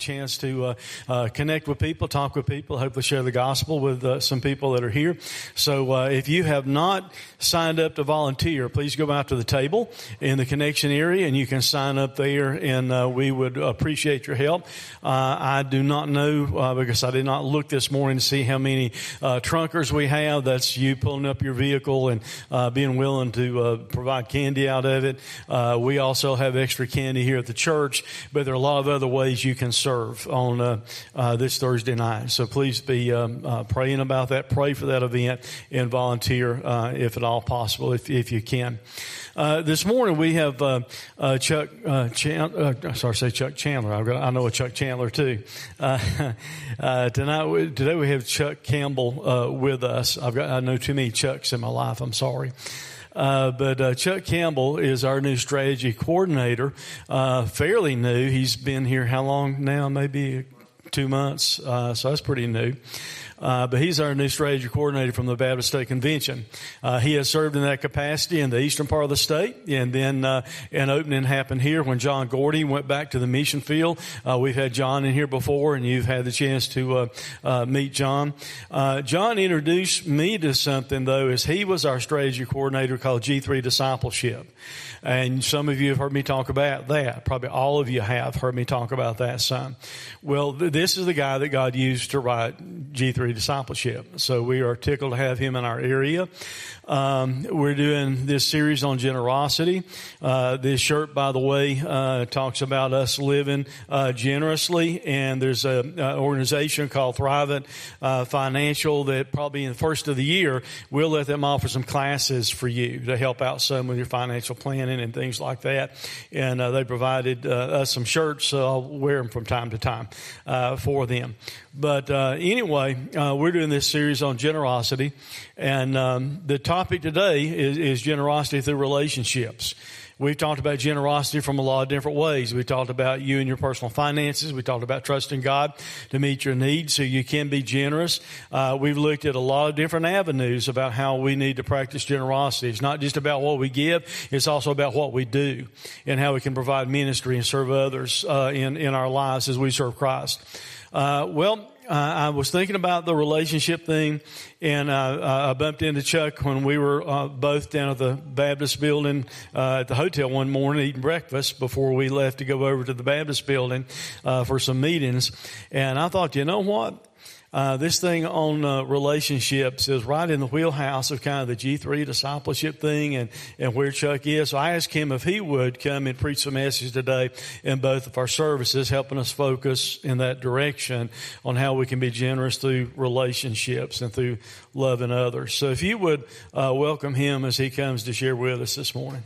Chance to uh, uh, connect with people, talk with people, hopefully share the gospel with uh, some people that are here. So uh, if you have not signed up to volunteer, please go out to the table in the connection area and you can sign up there and uh, we would appreciate your help. Uh, I do not know because I did not look this morning to see how many trunkers we have. That's you pulling up your vehicle and being willing to provide candy out of it. we also have extra candy here at the church, but there are a lot of other ways you can serve on uh, uh, this Thursday night. So please be um, uh, praying about that. Pray for that event and volunteer uh, if at all possible, if, if you can. Uh, this morning we have Chuck. Chan- sorry, say Chuck Chandler. I've got, I know a Chuck Chandler too. tonight, today we have Chuck Campbell with us. I've got I know too many Chucks in my life. I'm sorry. Uh, but uh, Chuck Campbell is our new strategy coordinator, uh, fairly new. He's been here how long now? Maybe two months, uh, so that's pretty new. Uh, but he's our new strategy coordinator from the Baptist State Convention. Uh, he has served in that capacity in the eastern part of the state, and then uh, an opening happened here when John Gordy went back to the mission field. Uh, we've had John in here before, and you've had the chance to uh, uh, meet John. John introduced me to something though, as he was our strategy coordinator called G3 Discipleship. And some of you have heard me talk about that. Probably all of you have heard me talk about that some. Well, th- this is the guy that God used to write G3 Discipleship. So we are tickled to have him in our area. Um, we're doing this series on generosity. Uh, this shirt, by the way, uh, talks about us living uh, generously, and there's an organization called Thrivent uh, Financial that probably in the first of the year we'll let them offer some classes for you to help out some with your financial planning and things like that. And uh, they provided uh, us some shirts, so I'll wear them from time to time for them. But anyway, we're doing this series on generosity, and um, the topic today is, is generosity through relationships. We've talked about generosity from a lot of different ways. We talked about you and your personal finances. We talked about trusting God to meet your needs so you can be generous. Uh, we've looked at a lot of different avenues about how we need to practice generosity. It's not just about what we give, it's also about what we do and how we can provide ministry and serve others uh, in, in our lives as we serve Christ. Uh, well, uh, I was thinking about the relationship thing, and uh, I bumped into Chuck when we were uh, both down at the Baptist building uh, at the hotel one morning eating breakfast before we left to go over to the Baptist building uh, for some meetings. And I thought, you know what? Uh, this thing on uh, relationships is right in the wheelhouse of kind of the G3 discipleship thing and, and where Chuck is. So I asked him if he would come and preach a message today in both of our services, helping us focus in that direction on how we can be generous through relationships and through loving others. So if you would uh, welcome him as he comes to share with us this morning.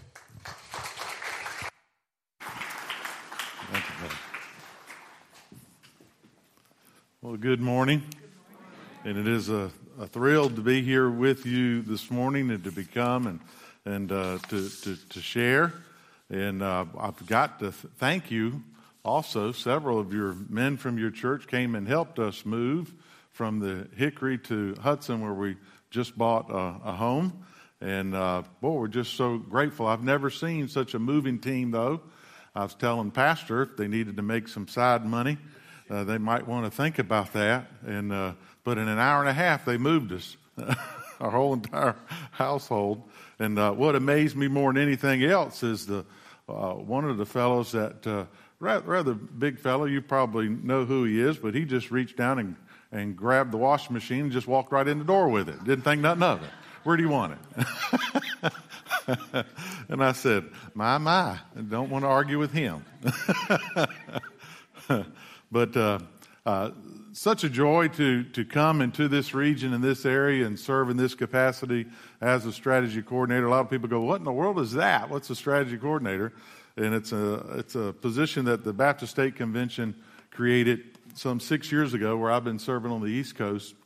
Well, good morning. And it is a, a, thrill to be here with you this morning and to become and, and uh, to, to, to, share. And uh, I've got to th- thank you also. Several of your men from your church came and helped us move from the Hickory to Hudson, where we just bought a, a home. And uh, boy, we're just so grateful. I've never seen such a moving team, though. I was telling Pastor if they needed to make some side money uh, they might want to think about that. And uh, but in an hour and a half, they moved us, our whole entire household. And uh, what amazed me more than anything else is the uh, one of the fellows that uh, rather, big fellow. You probably know who he is, but he just reached down and and grabbed the washing machine and just walked right in the door with it. Didn't think nothing of it. Where do you want it? and I said, My, my, don't want to argue with him. But uh, uh, such a joy to, to come into this region in this area and serve in this capacity as a strategy coordinator. A lot of people go, What in the world is that? What's a strategy coordinator? And it's a, it's a position that the Baptist State Convention created some six years ago, where I've been serving on the East Coast.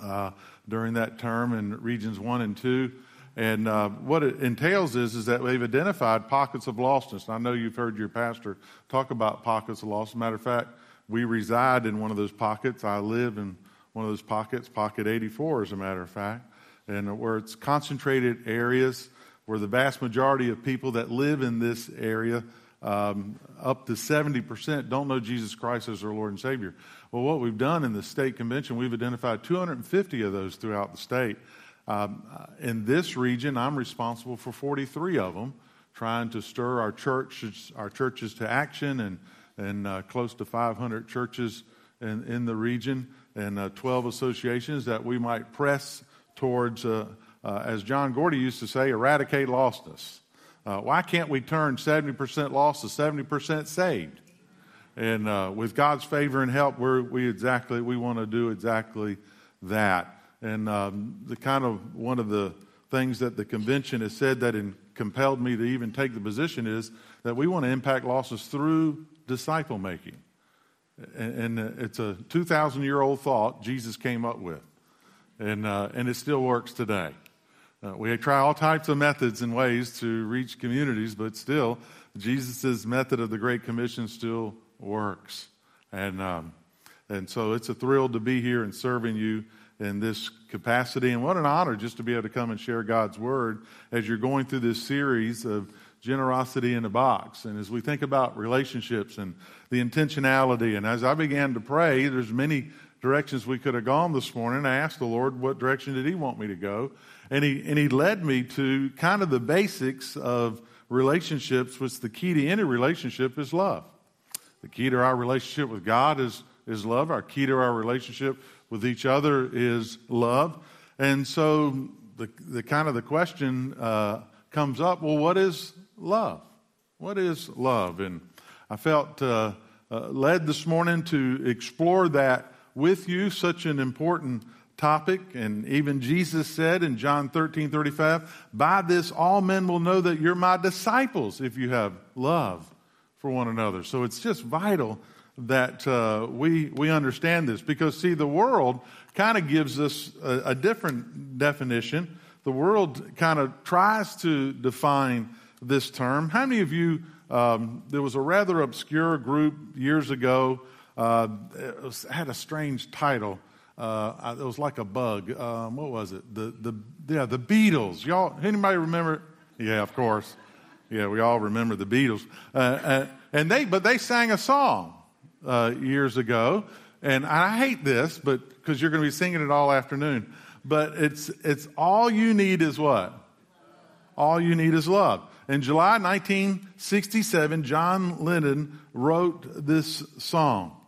uh, during that term in regions one and two. And uh, what it entails is, is that they've identified pockets of lostness. And I know you've heard your pastor talk about pockets of loss. Matter of fact, we reside in one of those pockets. I live in one of those pockets, pocket 84, as a matter of fact, and where it's concentrated areas where the vast majority of people that live in this area, um, up to 70%, don't know Jesus Christ as their Lord and Savior. Well, what we've done in the state convention, we've identified 250 of those throughout the state. Um, in this region, I'm responsible for 43 of them, trying to stir our churches, our churches to action, and and uh, close to 500 churches in, in the region, and uh, 12 associations that we might press towards, uh, uh as John Gordy used to say, eradicate lostness. Uh, why can't we turn 70% lost to 70% saved? And uh, with God's favor and help, we're, we exactly we want to do exactly that. And um, the kind of one of the things that the convention has said that in, compelled me to even take the position is that we want to impact losses through disciple making. And, and, it's a 2,000 year old thought Jesus came up with. And, uh, and it still works today. Uh, we try all types of methods and ways to reach communities, but still, Jesus' method of the Great Commission still works. And, um, and so it's a thrill to be here and serving you in this capacity. And what an honor just to be able to come and share God's word as you're going through this series of generosity in a box. And as we think about relationships and the intentionality, and as I began to pray, there's many directions we could have gone this morning. I asked the Lord, what direction did He want me to go? And He, and he led me to kind of the basics of relationships, which the key to any relationship is love. The key to our relationship with God is, is love. Our key to our relationship with each other is love. And so the, the kind of the question uh, comes up, well, what is love. What is love? And I felt uh, uh, led this morning to explore that with you, such an important topic. And even Jesus said in John 13 35, By this all men will know that you're my disciples if you have love for one another. So it's just vital that uh, we, we understand this because, see, the world kind of gives us a, a different definition. The world kind of tries to define this term. How many of you, um, there was a rather obscure group years ago, uh, it was, had a strange title. Uh, it was like a bug. Um, what was it? The, the, yeah, the Beatles. Y'all, anybody remember? Yeah, of course. Yeah, we all remember the Beatles. Uh, uh and they, but they sang a song uh, years ago. And I hate this, but because you're going to be singing it all afternoon. But it's, it's all you need is what? All you need is love. In July 1967, John Lennon wrote this song.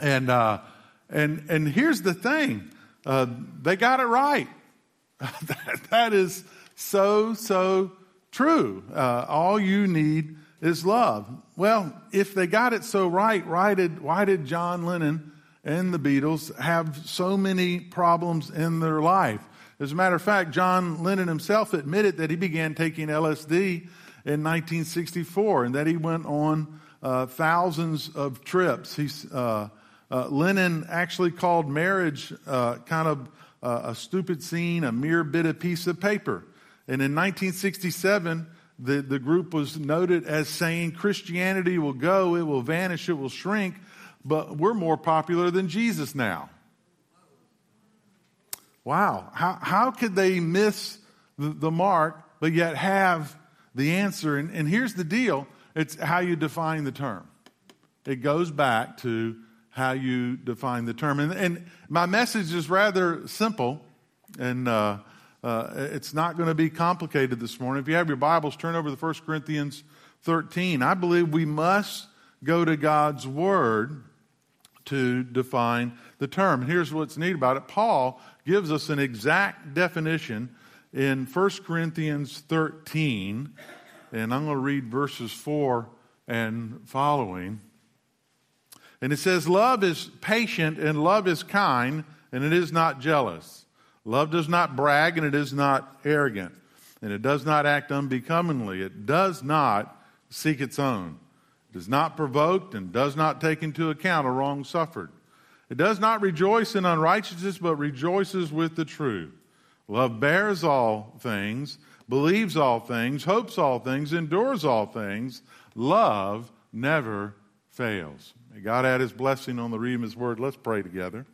And, uh, and, and here's the thing uh, they got it right. that, that is so, so true. Uh, all you need is love. Well, if they got it so right, why did, why did John Lennon and the Beatles have so many problems in their life? As a matter of fact, John Lennon himself admitted that he began taking LSD in 1964 and that he went on uh, thousands of trips. He's, uh, uh, Lennon actually called marriage uh, kind of uh, a stupid scene, a mere bit of piece of paper. And in 1967, the, the group was noted as saying Christianity will go, it will vanish, it will shrink, but we're more popular than Jesus now. Wow. How, how could they miss the, the mark, but yet have the answer? And, and here's the deal it's how you define the term. It goes back to how you define the term. And, and my message is rather simple, and uh, uh, it's not going to be complicated this morning. If you have your Bibles, turn over to 1 Corinthians 13. I believe we must go to God's Word to define the term. And here's what's neat about it Paul gives us an exact definition in 1 Corinthians 13, and I'm going to read verses 4 and following. And it says, Love is patient and love is kind, and it is not jealous. Love does not brag and it is not arrogant, and it does not act unbecomingly. It does not seek its own, is not provoked, and does not take into account a wrong suffered It does not rejoice in unrighteousness, but rejoices with the truth. Love bears all things, believes all things, hopes all things, endures all things. Love never fails. May God add his blessing on the reading of his word. Let's pray together.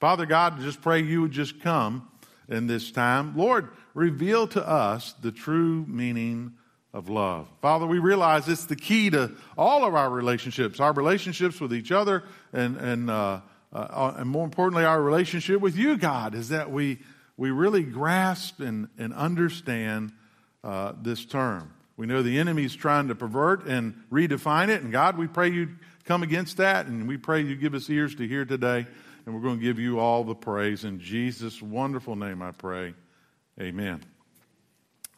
Father God, just pray you would just come in this time. Lord, reveal to us the true meaning of love. Father, we realize it's the key to all of our relationships, our relationships with each other, and, and, uh, uh, and more importantly, our relationship with you, God, is that we, we really grasp and, and understand uh, this term. We know the enemy is trying to pervert and redefine it, and God, we pray you come against that, and we pray you give us ears to hear today, and we're going to give you all the praise. In Jesus' wonderful name, I pray. Amen.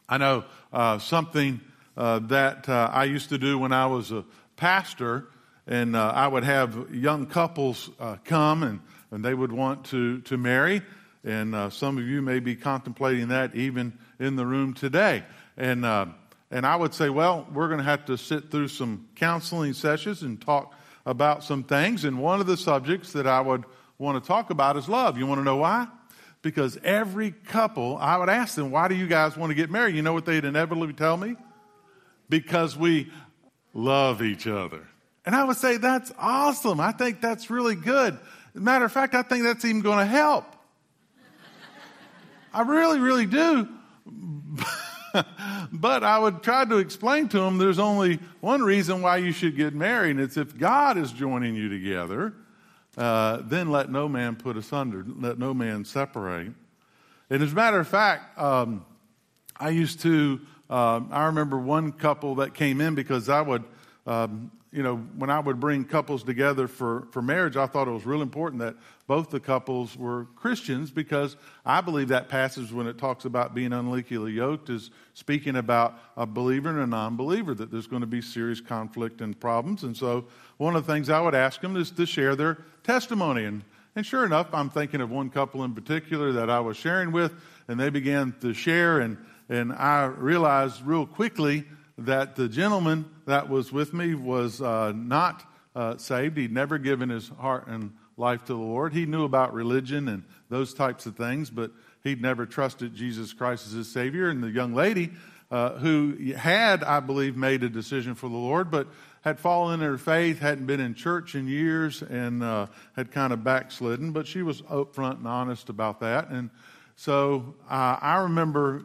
I know uh, something uh, that uh, I used to do when I was a pastor, and uh, I would have young couples uh, come and, and they would want to, to marry. And uh, some of you may be contemplating that even in the room today. And, and I would say, well, we're going to have to sit through some counseling sessions and talk about some things. And one of the subjects that I would want to talk about is love. You want to know why? Because every couple, I would ask them, why do you guys want to get married? You know what they'd inevitably tell me? Because we love each other. And I would say, that's awesome. I think that's really good. Matter of fact, I think that's even going to help. I really, really do. but I would try to explain to them there's only one reason why you should get married, and it's if God is joining you together uh, then let no man put asunder, let no man separate. And as a matter of fact, um, I used to, uh, I remember one couple that came in because I would, um, you know, when I would bring couples together for, for marriage, I thought it was real important that both the couples were Christians because I believe that passage when it talks about being unequally yoked is speaking about a believer and a non believer, that there's going to be serious conflict and problems. And so one of the things I would ask them is to share their testimony. And, and sure enough, I'm thinking of one couple in particular that I was sharing with, and they began to share, and, and I realized real quickly that the gentleman that was with me was uh, not uh, saved. He'd never given his heart and life to the Lord. He knew about religion and those types of things, but he'd never trusted Jesus Christ as his Savior. And the young lady uh, who had, I believe, made a decision for the Lord, but had fallen in her faith, hadn't been in church in years, and uh, had kind of backslidden. But she was upfront and honest about that. And so uh, I remember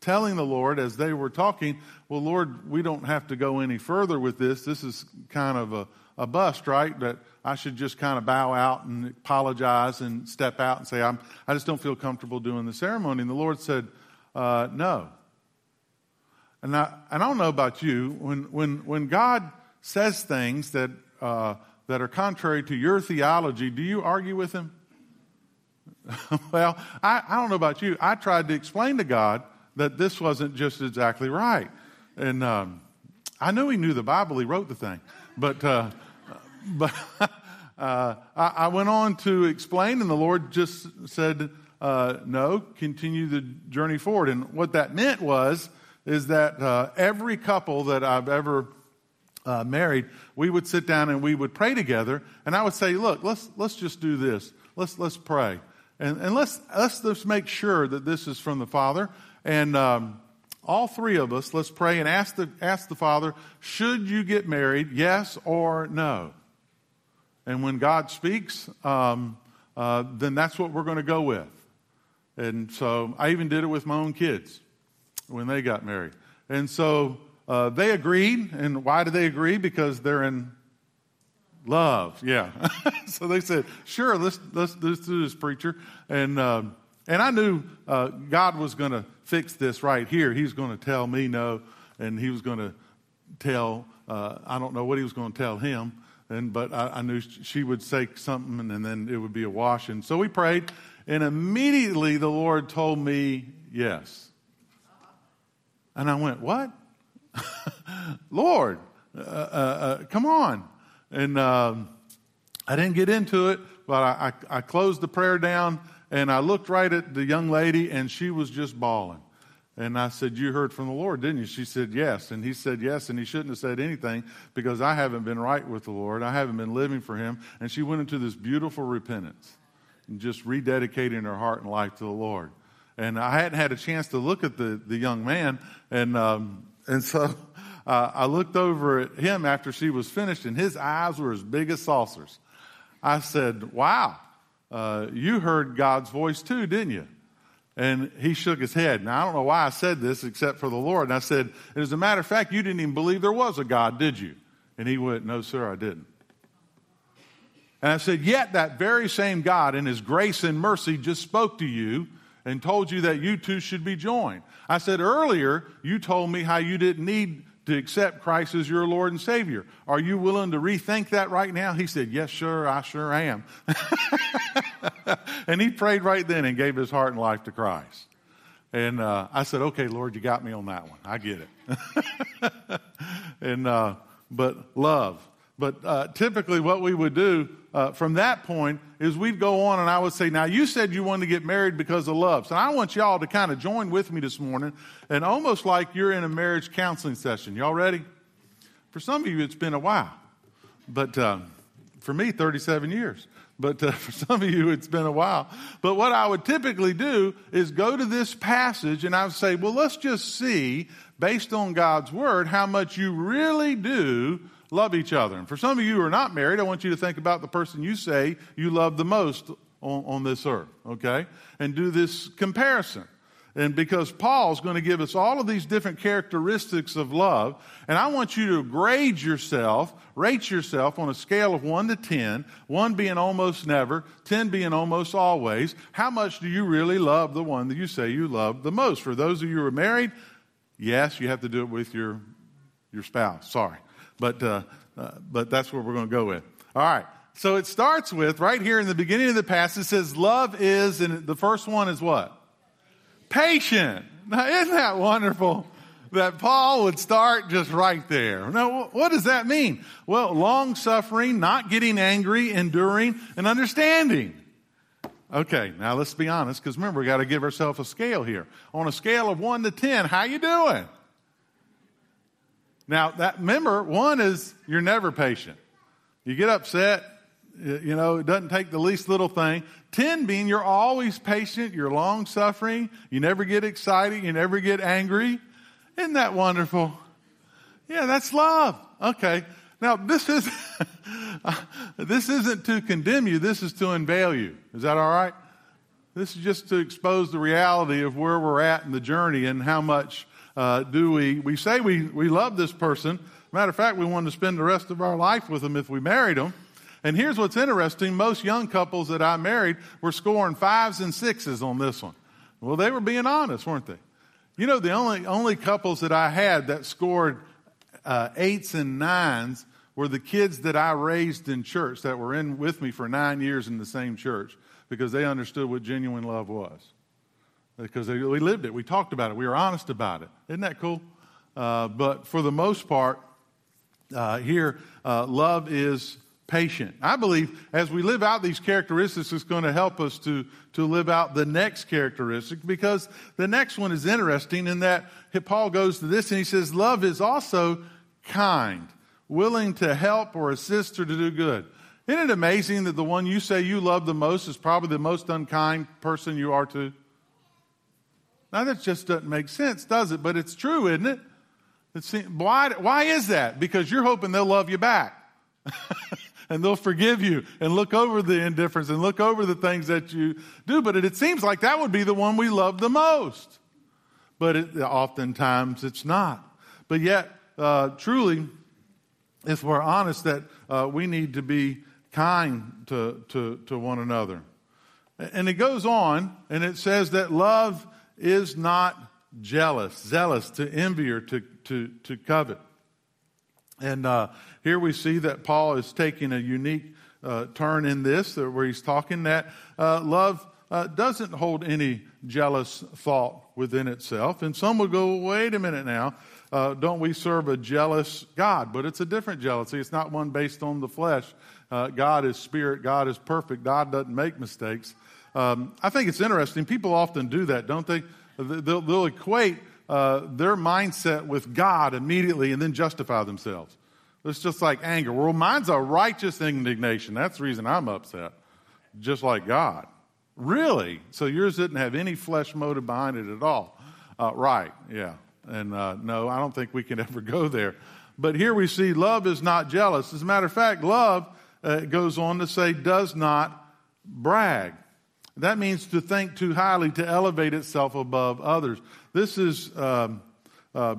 telling the Lord as they were talking, Well, Lord, we don't have to go any further with this. This is kind of a, a bust, right? That I should just kind of bow out and apologize and step out and say, I'm, I just don't feel comfortable doing the ceremony. And the Lord said, uh, No. And I, and I don't know about you, when, when, when God says things that, uh, that are contrary to your theology, do you argue with him? well, I, I don't know about you. I tried to explain to God that this wasn't just exactly right. And um, I knew he knew the Bible, he wrote the thing. But, uh, but uh, I, I, went on to explain, and the Lord just said, uh, no, continue the journey forward. And what that meant was, is that uh, every couple that I've ever uh, married, we would sit down and we would pray together. And I would say, look, let's, let's just do this. Let's, let's pray. And, and let's, let's just make sure that this is from the Father. And um, all three of us, let's pray and ask the, ask the Father, should you get married, yes or no? And when God speaks, um, uh, then that's what we're going to go with. And so I even did it with my own kids when they got married. And so uh, they agreed. And why did they agree? Because they're in love. Yeah. so they said, sure, let's, let's, let's do this, preacher. And, uh, and I knew uh, God was going to fix this right here. He was going to tell me no, and he was going to tell, uh, I don't know what he was going to tell him. And, but I, I knew she would say something and then it would be a wash. And so we prayed, and immediately the Lord told me yes. And I went, What? Lord, uh, uh, uh, come on. And um, I didn't get into it, but I, I, I, closed the prayer down and I looked right at the young lady and she was just bawling. And I said, You heard from the Lord, didn't you? She said, Yes. And he said, Yes. And he shouldn't have said anything because I haven't been right with the Lord. I haven't been living for him. And she went into this beautiful repentance and just rededicating her heart and life to the Lord. And I hadn't had a chance to look at the, the young man. And, um, and so uh, I looked over at him after she was finished, and his eyes were as big as saucers. I said, Wow, uh, you heard God's voice too, didn't you? And he shook his head. Now, I don't know why I said this except for the Lord. And I said, As a matter of fact, you didn't even believe there was a God, did you? And he went, No, sir, I didn't. And I said, Yet that very same God, in his grace and mercy, just spoke to you and told you that you two should be joined. I said, Earlier, you told me how you didn't need to accept Christ as your Lord and Savior. Are you willing to rethink that right now? He said, Yes, sure, I sure am. and he prayed right then and gave his heart and life to Christ. And uh, I said, Okay, Lord, you got me on that one. I get it. and, uh, but love. But uh, typically, what we would do uh, from that point is we'd go on and I would say, Now, you said you wanted to get married because of love. So I want y'all to kind of join with me this morning and almost like you're in a marriage counseling session. Y'all ready? For some of you, it's been a while. But uh, for me, 37 years. But uh, for some of you, it's been a while. But what I would typically do is go to this passage and I would say, Well, let's just see, based on God's word, how much you really do love each other. And for some of you who are not married, I want you to think about the person you say you love the most on, on this earth, okay? And do this comparison. And because Paul's going to give us all of these different characteristics of love, and I want you to grade yourself, rate yourself on a scale of 1 to 10, 1 being almost never, 10 being almost always. How much do you really love the one that you say you love the most? For those of you who are married, yes, you have to do it with your, your spouse. Sorry. But, uh, uh, but that's where we're going to go with. All right. So it starts with, right here in the beginning of the passage, says, Love is, and the first one is what? Patient. Now, isn't that wonderful? That Paul would start just right there. Now, what does that mean? Well, long suffering, not getting angry, enduring, and understanding. Okay, now let's be honest, because remember, we got to give ourselves a scale here. On a scale of one to ten, how you doing? Now, that remember, one is you're never patient. You get upset, you know, it doesn't take the least little thing. 10 being you're always patient, you're long suffering, you never get excited, you never get angry. Isn't that wonderful? Yeah, that's love. Okay. Now, this is this isn't to condemn you, this is to unveil you. Is that all right? This is just to expose the reality of where we're at in the journey and how much uh, do we, we say we, we love this person. Matter of fact, we want to spend the rest of our life with them if we married them. And here's what's interesting. Most young couples that I married were scoring fives and sixes on this one. Well, they were being honest, weren't they? You know, the only, only couples that I had that scored uh, eights and nines were the kids that I raised in church that were in with me for nine years in the same church because they understood what genuine love was because we lived it. We talked about it. We were honest about it. Isn't that cool? Uh, but for the most part, uh, here, uh, love is patient. I believe as we live out these characteristics, it's going to help us to, to live out the next characteristic because the next one is interesting in that Paul goes to this and he says, Love is also kind, willing to help or assist or to do good. Isn't it amazing that the one you say you love the most is probably the most unkind person you are to? Now, that just doesn't make sense, does it? But it's true, isn't it? It's, why, why is that? Because you're hoping they'll love you back. and they'll forgive you and look over the indifference and look over the things that you do. But it, it seems like that would be the one we love the most. But it, oftentimes it's not. But yet, uh, truly, if we're honest, that uh, we need to be kind to, to, to one another. And it goes on, and it says that love is not jealous, zealous, to envy or to, to, to covet. And uh, here we see that Paul is taking a unique uh, turn in this, where he's talking that uh, love uh, doesn't hold any jealous thought within itself. And some will go, wait a minute now, uh, don't we serve a jealous God? But it's a different jealousy. It's not one based on the flesh. Uh, God is spirit, God is perfect, God doesn't make mistakes. Um, I think it's interesting. People often do that, don't they? They'll, they'll equate uh, their mindset with God immediately and then justify themselves. It's just like anger. Well, mine's a righteous indignation. That's the reason I'm upset, just like God. Really? So yours didn't have any flesh motive behind it at all. Uh, right, yeah. And uh, no, I don't think we can ever go there. But here we see love is not jealous. As a matter of fact, love uh, goes on to say does not brag. That means to think too highly, to elevate itself above others. This is um, uh,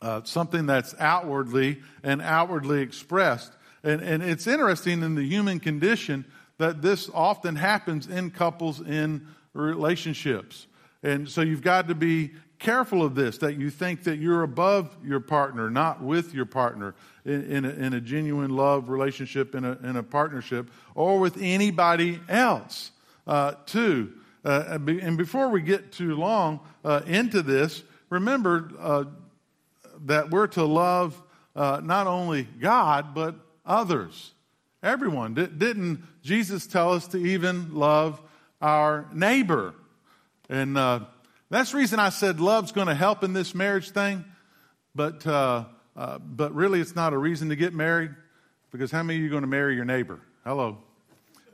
uh, something that's outwardly and outwardly expressed. And, and it's interesting in the human condition that this often happens in couples in relationships. And so you've got to be careful of this, that you think that you're above your partner, not with your partner in, in, a, in a genuine love relationship, in a, in a partnership, or with anybody else, uh. Uh, and before we get too long uh, into this, remember uh, that we're to love uh, not only God, but others. Everyone. D- didn't Jesus tell us to even love our neighbor? And uh, that's the reason I said love's going to help in this marriage thing. But, but really, it's not a reason to get married because how many of you are going to marry your neighbor? Hello.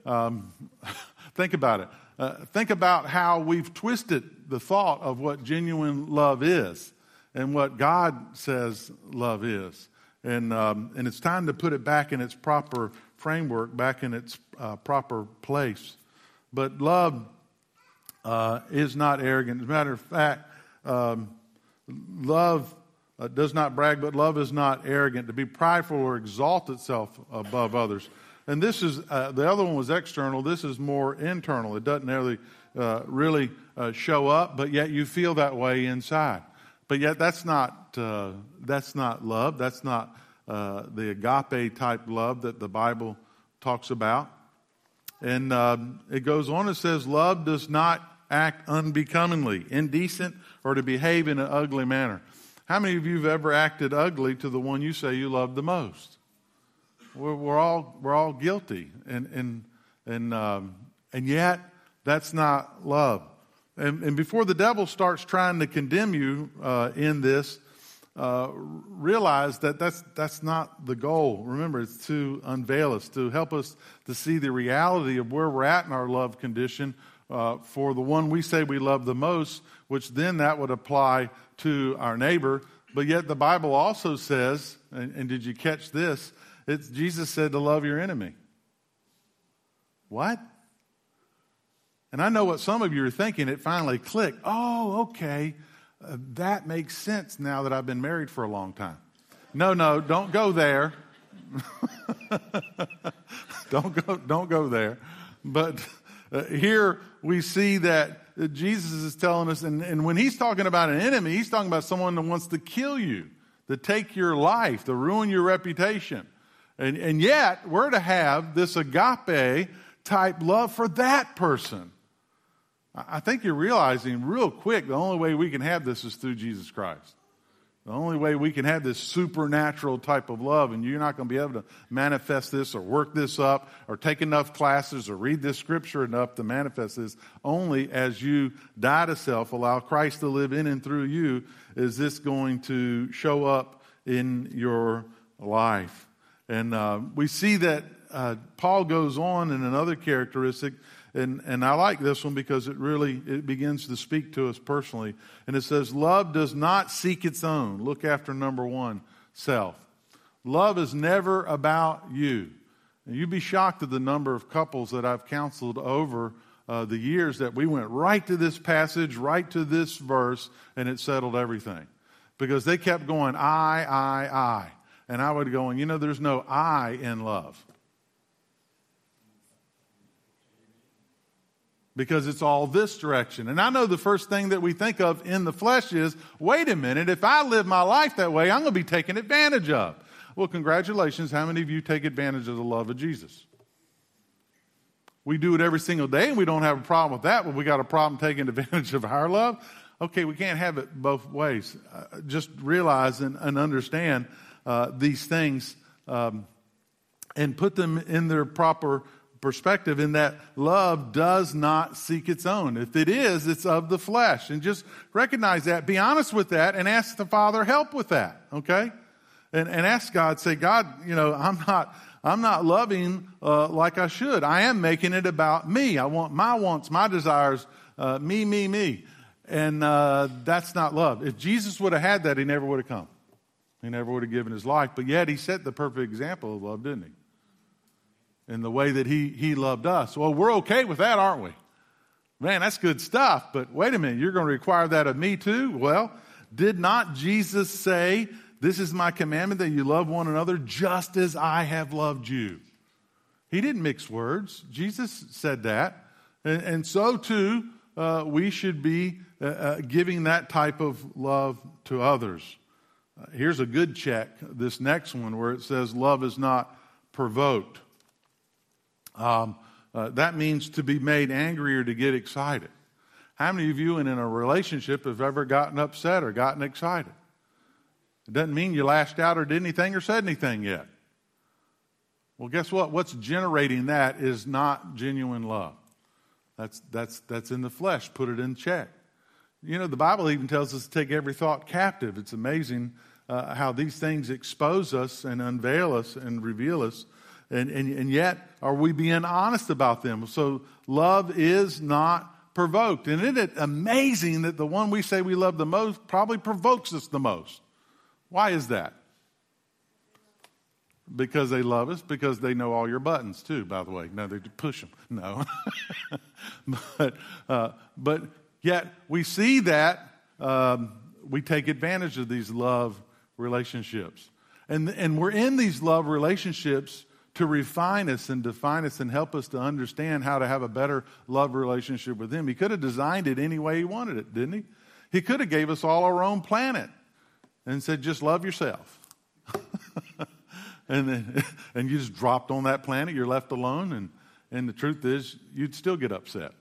Um, think about it. Uh, think about how we've twisted the thought of what genuine love is and what God says love is. And, um, and it's time to put it back in its proper framework, back in its uh, proper place. But love uh, is not arrogant. As a matter of fact, um, love uh, does not brag, but love is not arrogant. To be prideful or exalt itself above others. And this is, uh, the other one was external. This is more internal. It doesn't really, uh, really uh, show up, but yet you feel that way inside. But yet, that's not, uh, that's not love. That's not uh, the agape type love that the Bible talks about. And um, it goes on, it says, Love does not act unbecomingly, indecent, or to behave in an ugly manner. How many of you have ever acted ugly to the one you say you love the most? We're, we're all, we're all guilty. And, and, and, um, and yet, that's not love. And, and before the devil starts trying to condemn you uh, in this, uh, realize that that's, that's not the goal. Remember, it's to unveil us, to help us to see the reality of where we're at in our love condition uh, for the one we say we love the most, which then that would apply to our neighbor. But yet the Bible also says, and, and did you catch this? It's, Jesus said to love your enemy. What? And I know what some of you are thinking. It finally clicked. Oh, okay. Uh, that makes sense now that I've been married for a long time. No, no, don't go there. don't go, don't go there. But uh, here we see that Jesus is telling us, and, and when he's talking about an enemy, he's talking about someone that wants to kill you, to take your life, to ruin your reputation. And, and yet, we're to have this agape type love for that person. I think you're realizing real quick the only way we can have this is through Jesus Christ. The only way we can have this supernatural type of love, and you're not going to be able to manifest this or work this up or take enough classes or read this scripture enough to manifest this, only as you die to self, allow Christ to live in and through you, is this going to show up in your life. And uh, we see that uh, Paul goes on in another characteristic and, and I like this one because it really it begins to speak to us personally. And it says, Love does not seek its own. Look after number one, self. Love is never about you. And you'd be shocked at the number of couples that I've counseled over uh, the years that we went right to this passage, right to this verse, and it settled everything. Because they kept going, I, I, I. And I would go, and you know, there's no I in love. because it's all this direction. And I know the first thing that we think of in the flesh is wait a minute, if I live my life that way, I'm going to be taken advantage of. Well, congratulations. How many of you take advantage of the love of Jesus? We do it every single day and we don't have a problem with that, but we got a problem taking advantage of our love. Okay, we can't have it both ways. Uh, just realize and, and understand uh, these things um, and put them in their proper perspective in that love does not seek its own. If it is, it's of the flesh. And just recognize that, be honest with that, and ask the Father help with that, okay? And, and ask God, say, God, you know, I'm not, I'm not loving uh, like I should. I am making it about me. I want my wants, my desires, uh, me, me, me. And uh, that's not love. If Jesus would have had that, he never would have come. He never would have given his life. But yet he set the perfect example of love, didn't he? In the way that he, he loved us. Well, we're okay with that, aren't we? Man, that's good stuff. But wait a minute, you're going to require that of me too? Well, did not Jesus say, This is my commandment that you love one another just as I have loved you? He didn't mix words. Jesus said that. And, and so too, uh, we should be uh, uh, giving that type of love to others. Uh, here's a good check, this next one, where it says, Love is not provoked. Um, uh, that means to be made angry or to get excited. How many of you in, in a relationship have ever gotten upset or gotten excited? It doesn't mean you lashed out or did anything or said anything yet. Well, guess what? What's generating that is not genuine love. That's, that's, that's in the flesh. Put it in check. You know, the Bible even tells us to take every thought captive. It's amazing uh, how these things expose us and unveil us and reveal us. And, and, and yet, are we being honest about them? So, love is not provoked. And isn't it amazing that the one we say we love the most probably provokes us the most? Why is that? Because they love us, because they know all your buttons too, by the way. No, they push them. No. but, uh, but Yet we see that um, we take advantage of these love relationships. And, and we're in these love relationships to refine us and define us and help us to understand how to have a better love relationship with Him. He could have designed it any way He wanted it, didn't He? He could have gave us all our own planet and said, just love yourself. and, then, and you just dropped on that planet, you're left alone, and, and the truth is, you'd still get upset.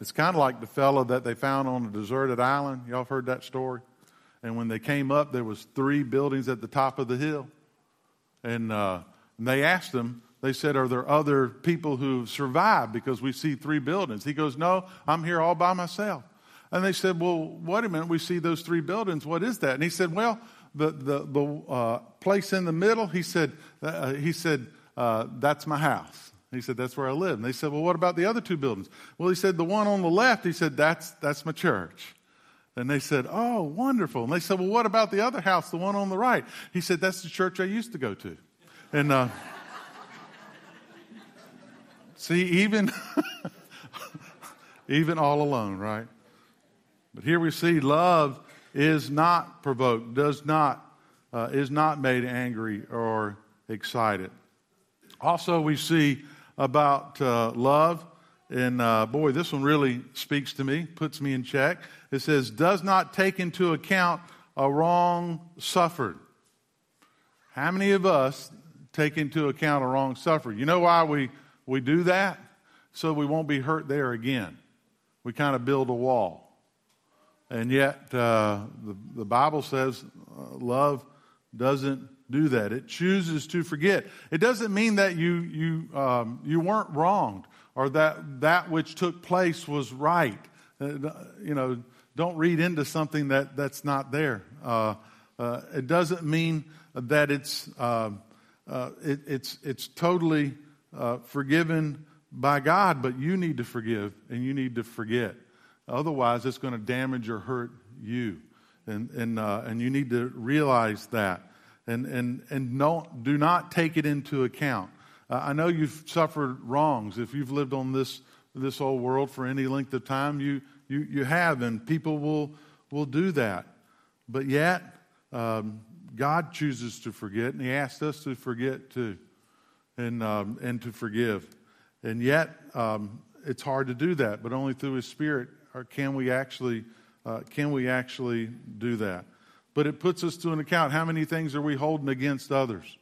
It's kind of like the fellow that they found on a deserted island. Y'all have heard that story? And when they came up, there was three buildings at the top of the hill. And, uh, and they asked him, they said, Are there other people who survived because we see three buildings? He goes, No, I'm here all by myself. And they said, Well, wait a minute, we see those three buildings. What is that? And he said, Well, the, the, the uh, place in the middle, he said, uh, he said uh, That's my house. He said, That's where I live. And they said, Well, what about the other two buildings? Well, he said, The one on the left, he said, That's, that's my church. And they said, Oh, wonderful. And they said, Well, what about the other house, the one on the right? He said, That's the church I used to go to. And uh, see, even, even all alone, right? But here we see love is not provoked, does not, uh, is not made angry or excited. Also, we see about uh, love. And uh, boy, this one really speaks to me, puts me in check. It says, does not take into account a wrong suffered. How many of us take into account a wrong suffered? You know why we, we do that? So we won't be hurt there again. We kind of build a wall. And yet, uh, the, the Bible says uh, love doesn't do that. It chooses to forget. It doesn't mean that you, you, um, you weren't wronged or that that which took place was right. Uh, you know, don't read into something that, that's not there. Uh, uh, it doesn't mean that it's, um, uh, it, it's, it's totally uh, forgiven by God, but you need to forgive and you need to forget. Otherwise, it's going to damage or hurt you. And, and, uh, and you need to realize that and, and, and don't, do not take it into account. Uh, I know you've suffered wrongs. If you've lived on this, this old world for any length of time, you, you, you have, and people will, will do that. But yet, um, God chooses to forget, and He asks us to forget too, and, um, and to forgive. And yet, um, it's hard to do that, but only through His Spirit can we actually, uh, can we actually do that but it puts us to an account. How many things are we holding against others?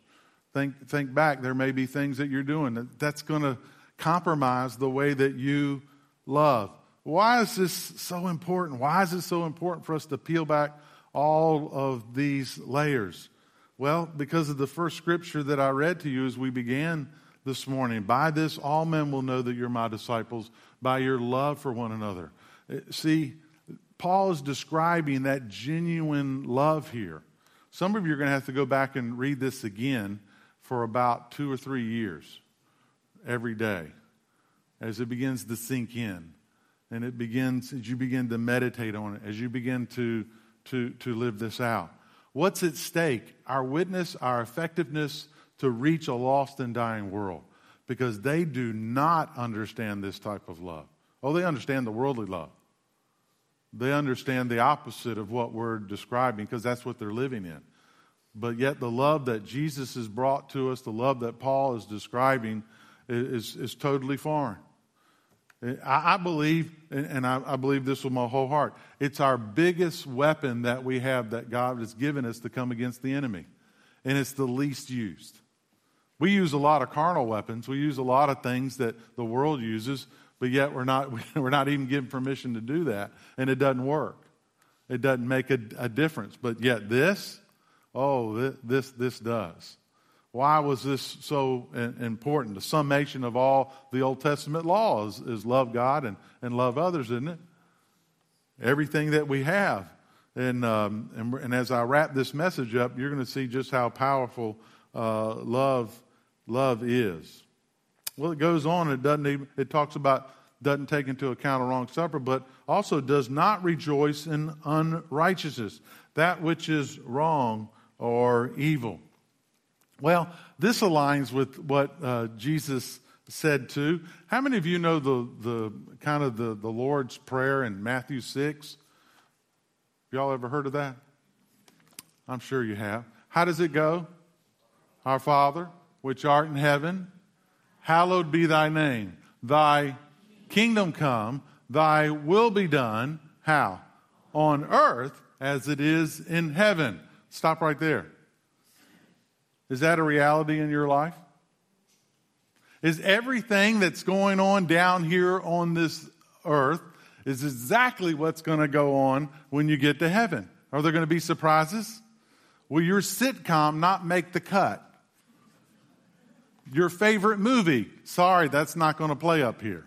Think, think back. There may be things that you're doing that, that's going to compromise the way that you love. Why is this so important? Why is it so important for us to peel back all of these layers? Well, because of the first scripture that I read to you as we began this morning. By this, all men will know that you're my disciples, by your love for one another. Uh, see, Paul is describing that genuine love here. Some of you are going to have to go back and read this again for about two or three years every day as it begins to sink in. And it begins as you begin to meditate on it as you begin to to to live this out. What's at stake? Our witness our effectiveness to reach a lost and dying world. Because they do not understand this type of love. Oh they understand the worldly love they understand the opposite of what we're describing because that's what they're living in but yet the love that jesus has brought to us the love that paul is describing is, is totally foreign I, believe, and I, I believe this with my whole heart, it's our biggest weapon that we have that God has given us to come against the enemy. And it's the least used. We use a lot of carnal weapons. We use a lot of things that the world uses, but yet we're not, we're not even given permission to do that, and it doesn't work. It doesn't make a, a difference. But yet this, oh, this, this does. Why was this so important? The summation of all the Old Testament laws is, is love God and, and love others, isn't it? Everything that we have. And, um, and, and, as I wrap this message up, you're going to see just how powerful uh, love, love is. Well, it goes on. It doesn't even, it talks about doesn't take into account a wrong supper, but also does not rejoice in unrighteousness, that which is wrong or evil. Well, this aligns with what uh, Jesus said too. How many of you know the, the kind of the, the Lord's Prayer in Matthew 6? Y'all ever heard of that? I'm sure you have. How does it go? Our Father, which art in heaven, hallowed be thy name. Thy kingdom come, thy will be done. How? On earth as it is in heaven. Stop right there. Is that a reality in your life? Is everything that's going on down here on this earth is exactly what's going to go on when you get to heaven? Are there going to be surprises? Will your sitcom not make the cut? Your favorite movie, sorry, that's not going to play up here.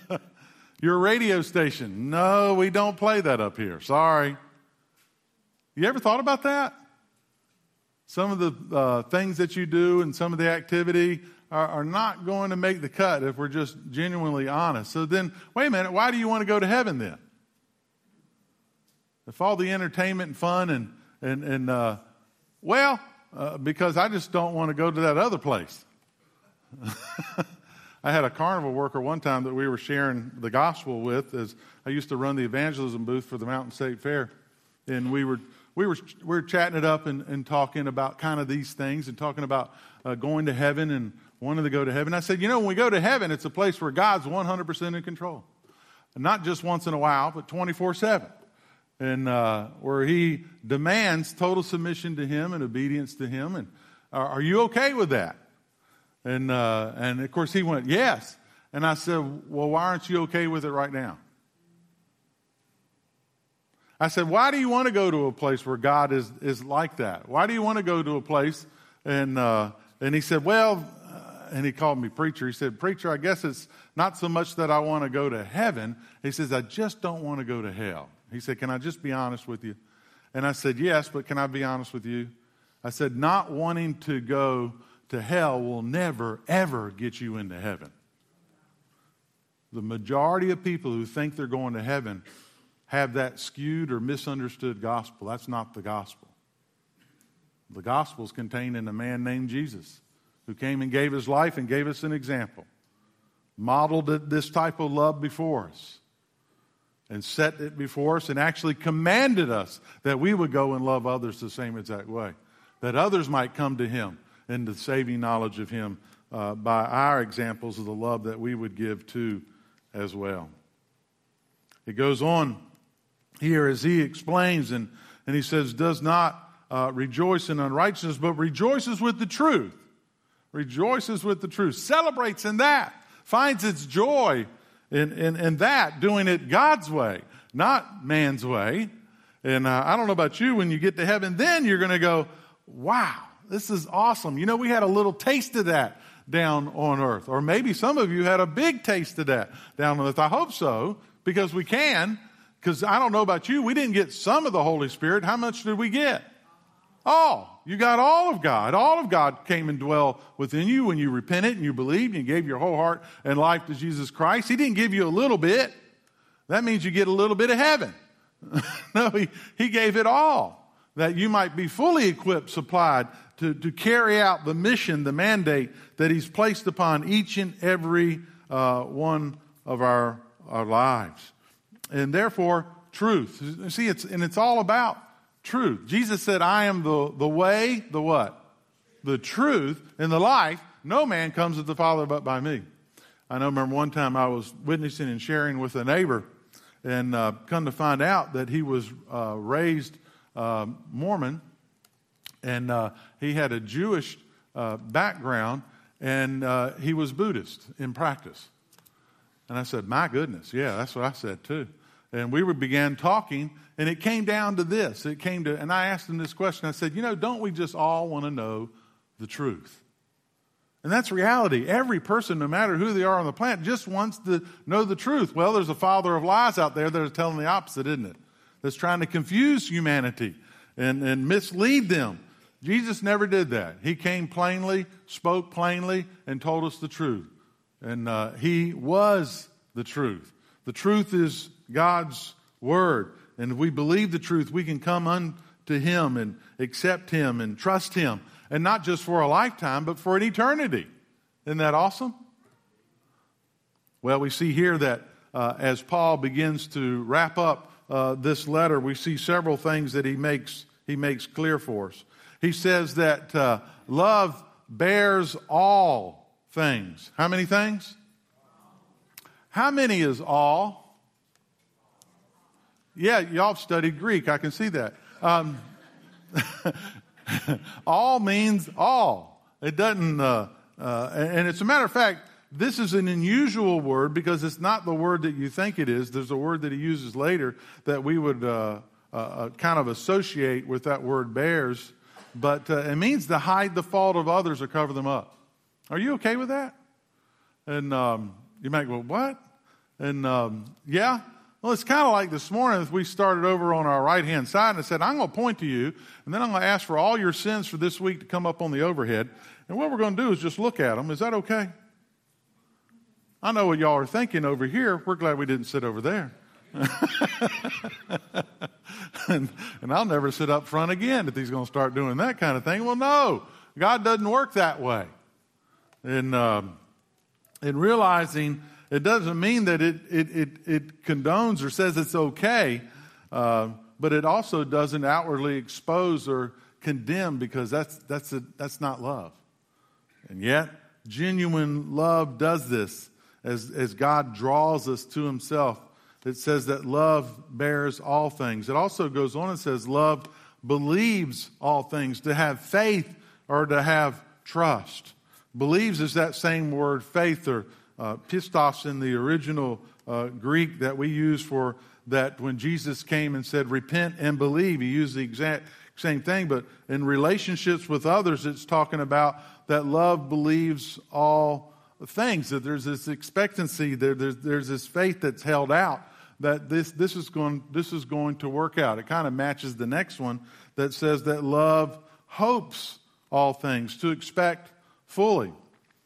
your radio station, no, we don't play that up here. Sorry. You ever thought about that? some of the uh, things that you do and some of the activity are, are, not going to make the cut if we're just genuinely honest. So then, wait a minute, why do you want to go to heaven then? If all the entertainment and fun and, and, and uh, well, uh, because I just don't want to go to that other place. I had a carnival worker one time that we were sharing the gospel with as I used to run the evangelism booth for the Mountain State Fair. And we were we were, we were chatting it up and, and talking about kind of these things and talking about uh, going to heaven and wanting to go to heaven. I said, you know, when we go to heaven, it's a place where God's 100% in control. Not just once in a while, but 24 7. And uh, where He demands total submission to Him and obedience to Him. And are, are you okay with that? And, uh, and of course, He went, yes. And I said, well, why aren't you okay with it right now? I said, Why do you want to go to a place where God is, is like that? Why do you want to go to a place? And, uh, and he said, Well, uh, and he called me preacher. He said, Preacher, I guess it's not so much that I want to go to heaven. He says, I just don't want to go to hell. He said, Can I just be honest with you? And I said, Yes, but can I be honest with you? I said, Not wanting to go to hell will never, ever get you into heaven. The majority of people who think they're going to heaven have that skewed or misunderstood gospel. That's not the gospel. The gospel is contained in a man named Jesus who came and gave his life and gave us an example, modeled this type of love before us, and set it before us, and actually commanded us that we would go and love others the same exact way, that others might come to him in the saving knowledge of him uh, by our examples of the love that we would give to as well. It goes on here as he explains, and, and he says, does not uh, rejoice in unrighteousness, but rejoices with the truth. Rejoices with the truth, celebrates in that, finds its joy in, in, in that, doing it God's way, not man's way. And uh, I don't know about you, when you get to heaven, then you're going to go, wow, this is awesome. You know, we had a little taste of that down on earth. Or maybe some of you had a big taste of that down on earth. I hope so, because we can. Because I don't know about you, we didn't get some of the Holy Spirit. How much did we get? All. You got all of God. All of God came and dwelled within you when you repented and you believed and you gave your whole heart and life to Jesus Christ. He didn't give you a little bit. That means you get a little bit of heaven. no, he, he gave it all that you might be fully equipped, supplied to, to carry out the mission, the mandate that He's placed upon each and every uh, one of our, our lives. And therefore, truth. See, it's, and it's all about truth. Jesus said, I am the, the way, the what? The truth, and the life. No man comes to the Father but by me. I know, remember one time I was witnessing and sharing with a neighbor, and uh, come to find out that he was uh, raised uh, Mormon, and uh, he had a Jewish uh, background, and uh, he was Buddhist in practice. And I said, My goodness, yeah, that's what I said too. And we began talking, and it came down to this. It came to, and I asked him this question. I said, You know, don't we just all want to know the truth? And that's reality. Every person, no matter who they are on the planet, just wants to know the truth. Well, there's a father of lies out there that is telling the opposite, isn't it? That's trying to confuse humanity and, and mislead them. Jesus never did that. He came plainly, spoke plainly, and told us the truth. And uh, He was the truth. The truth is God's Word. And if we believe the truth, we can come unto Him and accept Him and trust Him. And not just for a lifetime, but for an eternity. Isn't that awesome? Well, we see here that uh, as Paul begins to wrap up uh, this letter, we see several things that he makes, he makes clear for us. He says that uh, love bears all things. How many things? How many is all? Yeah, y'all studied Greek. I can see that. Um, all means all. It doesn't, uh, uh, and it's a matter of fact, this is an unusual word because it's not the word that you think it is. There's a word that he uses later that we would uh, uh, uh kind of associate with that word bears but uh, it means to hide the fault of others or cover them up. Are you okay with that? And um, you might go, what? And um, yeah, well, it's kind of like this morning as we started over on our right hand side and I said, I'm going to point to you, and then I'm going to ask for all your sins for this week to come up on the overhead. And what we're going to do is just look at them. Is that okay? I know what y'all are thinking over here. We're glad we didn't sit over there. and, and I'll never sit up front again if he's going to start doing that kind of thing. Well, no, God doesn't work that way. And, um, and realizing it doesn't mean that it, it, it, it condones or says it's okay, uh, but it also doesn't outwardly expose or condemn because that's, that's, a, that's not love. And yet, genuine love does this as, as God draws us to Himself it says that love bears all things. It also goes on and says love believes all things, to have faith or to have trust. Believes is that same word, faith or uh, pistos in the original uh, Greek that we use for that when Jesus came and said, repent and believe. He used the exact same thing, but in relationships with others, it's talking about that love believes all things, that there's this expectancy, there, there's, there's this faith that's held out that this, this, is going, this is going to work out. It kind of matches the next one that says that love hopes all things, to expect fully.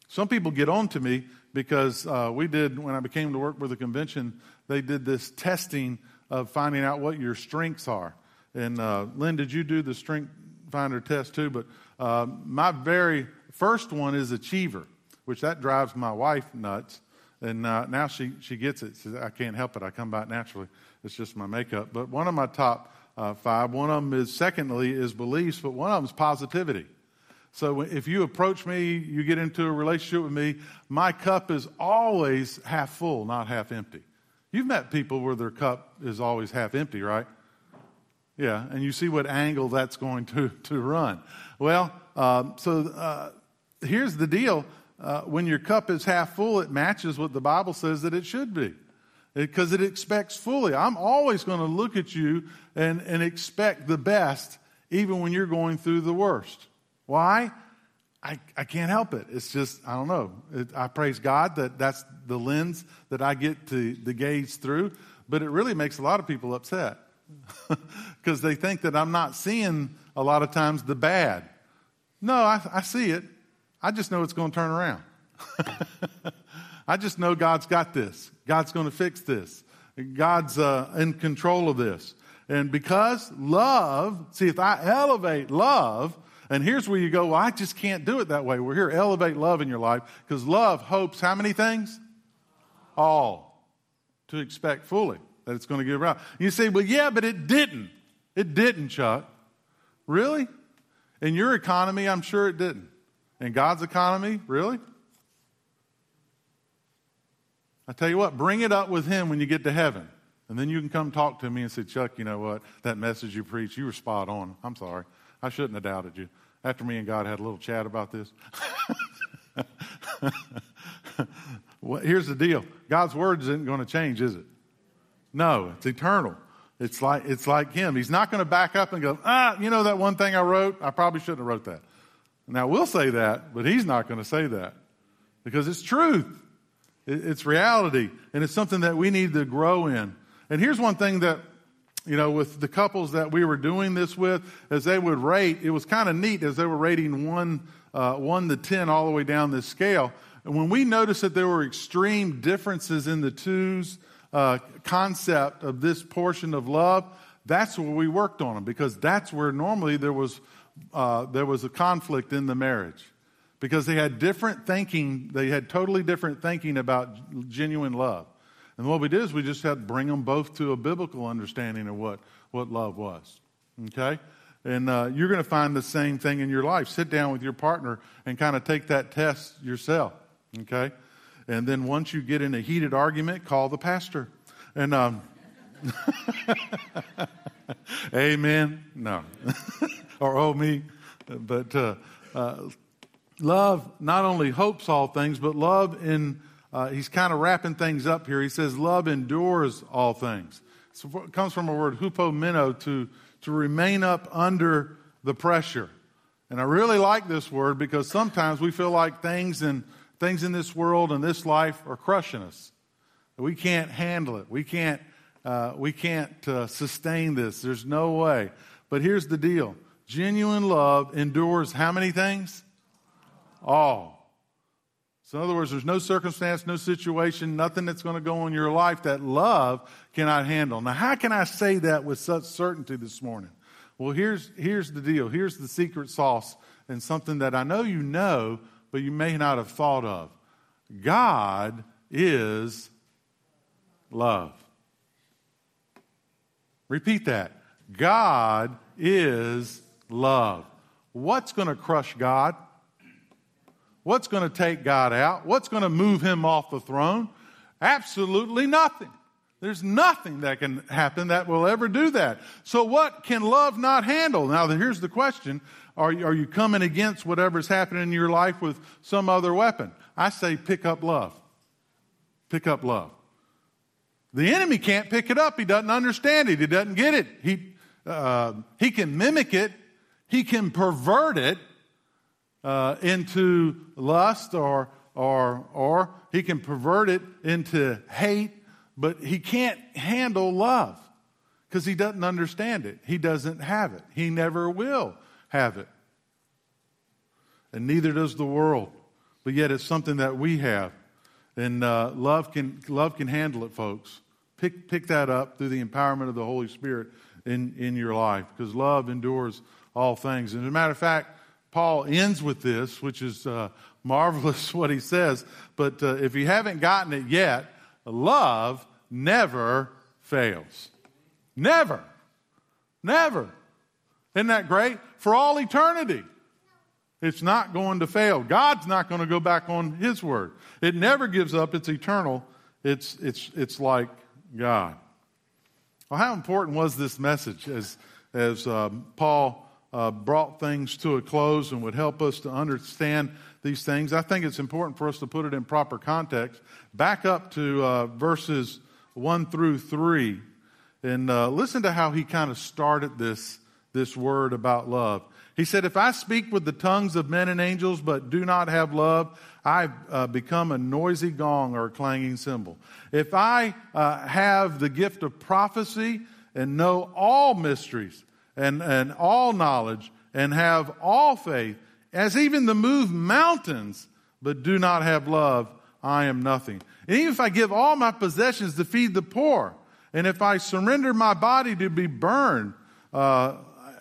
Some people get on to me because uh, we did, when I became to work with the convention, they did this testing of finding out what your strengths are. And uh, Lynn, did you do the strength finder test too? But uh, my very first one is achiever, which that drives my wife nuts and uh, now she, she gets it. She says, I can't help it. I come by naturally. It's just my makeup. But one of my top uh, five, one of them is, secondly, is beliefs, but one of them is positivity. So if you approach me, you get into a relationship with me, my cup is always half full, not half empty. You've met people where their cup is always half empty, right? Yeah, and you see what angle that's going to, to run. Well, um, so uh, here's the deal uh, when your cup is half full, it matches what the Bible says that it should be because it, it, expects fully. I'm always going to look at you and, and expect the best, even when you're going through the worst. Why? I, I can't help it. It's just, I don't know. It, I praise God that that's the lens that I get to, to gaze through, but it really makes a lot of people upset because they think that I'm not seeing a lot of times the bad. No, I, I see it. I just know it's going to turn around. I just know God's got this. God's going to fix this. God's uh, in control of this. And because love, see, if I elevate love, and here's where you go, well, I just can't do it that way. We're here, elevate love in your life, because love hopes how many things? All. To expect fully that it's going to give out. You say, well, yeah, but it didn't. It didn't, Chuck. Really? In your economy, I'm sure it didn't. In God's economy, really? I tell you what, bring it up with Him when you get to heaven. And then you can come talk to me and say, Chuck, you know what? That message you preached, you were spot on. I'm sorry. I shouldn't have doubted you. After me and God had a little chat about this. well, here's the deal God's word isn't going to change, is it? No, it's eternal. It's like, it's like him. He's not going to back up and go, ah, you know that one thing I wrote? I probably shouldn't have wrote that. Now, we'll say that, but he's not going to say that because it's truth. It's reality, and it's something that we need to grow in. And here's one thing that, you know, with the couples that we were doing this with, as they would rate, it was kind of neat as they were rating one, uh, one to 10 all the way down this scale. And when we noticed that there were extreme differences in the twos, uh, concept of this portion of love, that's where we worked on them because that's where normally there was, uh, there was a conflict in the marriage because they had different thinking, they had totally different thinking about genuine love. And what we did is we just had to bring them both to a biblical understanding of what, what love was. Okay? And uh, you're going to find the same thing in your life. Sit down with your partner and kind of take that test yourself. Okay? And then once you get in a heated argument, call the pastor. And, um, amen. No. or oh, me. But uh, uh, love not only hopes all things, but love in, uh, he's kind of wrapping things up here. He says, love endures all things. So it comes from a word, hupomeno, to, to remain up under the pressure. And I really like this word because sometimes we feel like things in things in this world and this life are crushing us. We can't handle it. We can't, uh, we can't uh, sustain this. There's no way. But here's the deal genuine love endures how many things? All. In other words, there's no circumstance, no situation, nothing that's going to go in your life that love cannot handle. Now, how can I say that with such certainty this morning? Well, here's, here's the deal. Here's the secret sauce, and something that I know you know, but you may not have thought of. God is love. Repeat that. God is love. What's going to crush God? What's going to take God out? What's going to move him off the throne? Absolutely nothing. There's nothing that can happen that will ever do that. So, what can love not handle? Now, here's the question are, are you coming against whatever's happening in your life with some other weapon? I say pick up love. Pick up love. The enemy can't pick it up. He doesn't understand it. He doesn't get it. He, uh, he can mimic it. He can pervert it uh, into lust or, or, or he can pervert it into hate, but he can't handle love because he doesn't understand it. He doesn't have it. He never will have it. And neither does the world. But yet it's something that we have. And uh, love, can, love can handle it, folks. Pick, pick that up through the empowerment of the Holy Spirit in, in your life because love endures all things. And as a matter of fact, Paul ends with this, which is uh, marvelous what he says. But uh, if you haven't gotten it yet, love never fails. Never. Never. Isn't that great? For all eternity. It's not going to fail. God's not going to go back on His word. It never gives up. It's eternal. It's, it's, it's like God. Well, how important was this message as, as um, Paul uh, brought things to a close and would help us to understand these things? I think it's important for us to put it in proper context. Back up to uh, verses 1 through 3 and uh, listen to how he kind of started this, this word about love. He said, If I speak with the tongues of men and angels but do not have love, I uh, become a noisy gong or a clanging cymbal. If I uh, have the gift of prophecy and know all mysteries and, and all knowledge and have all faith, as even to move mountains, but do not have love, I am nothing. And even if I give all my possessions to feed the poor, and if I surrender my body to be burned uh,